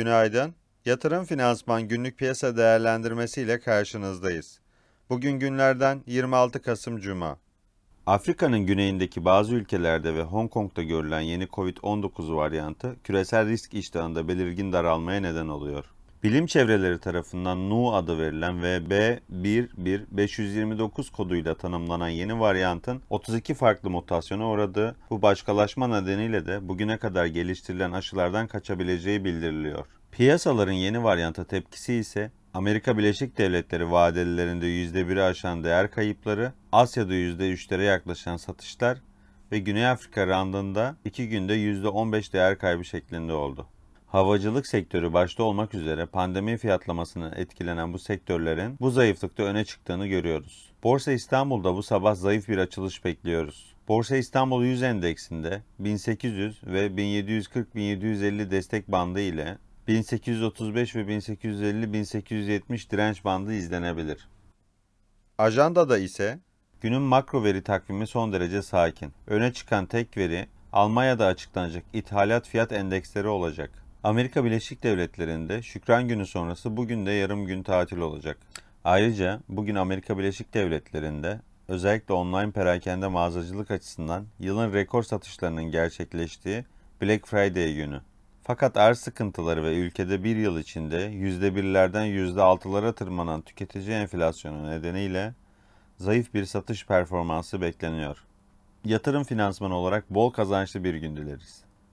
Günaydın. Yatırım Finansman günlük piyasa değerlendirmesi ile karşınızdayız. Bugün günlerden 26 Kasım Cuma. Afrika'nın güneyindeki bazı ülkelerde ve Hong Kong'da görülen yeni Covid-19 varyantı küresel risk iştahında belirgin daralmaya neden oluyor. Bilim çevreleri tarafından Nu adı verilen ve B11529 koduyla tanımlanan yeni varyantın 32 farklı mutasyona uğradığı, bu başkalaşma nedeniyle de bugüne kadar geliştirilen aşılardan kaçabileceği bildiriliyor. Piyasaların yeni varyanta tepkisi ise Amerika Birleşik Devletleri vadelilerinde %1'i aşan değer kayıpları, Asya'da %3'lere yaklaşan satışlar ve Güney Afrika randında 2 günde %15 değer kaybı şeklinde oldu. Havacılık sektörü başta olmak üzere pandemi fiyatlamasının etkilenen bu sektörlerin bu zayıflıkta öne çıktığını görüyoruz. Borsa İstanbul'da bu sabah zayıf bir açılış bekliyoruz. Borsa İstanbul 100 endeksinde 1800 ve 1740-1750 destek bandı ile 1835 ve 1850-1870 direnç bandı izlenebilir. Ajandada ise günün makro veri takvimi son derece sakin. Öne çıkan tek veri Almanya'da açıklanacak ithalat fiyat endeksleri olacak. Amerika Birleşik Devletleri'nde Şükran Günü sonrası bugün de yarım gün tatil olacak. Ayrıca bugün Amerika Birleşik Devletleri'nde özellikle online perakende mağazacılık açısından yılın rekor satışlarının gerçekleştiği Black Friday günü. Fakat arz sıkıntıları ve ülkede bir yıl içinde %1'lerden %6'lara tırmanan tüketici enflasyonu nedeniyle zayıf bir satış performansı bekleniyor. Yatırım finansmanı olarak bol kazançlı bir gün dileriz.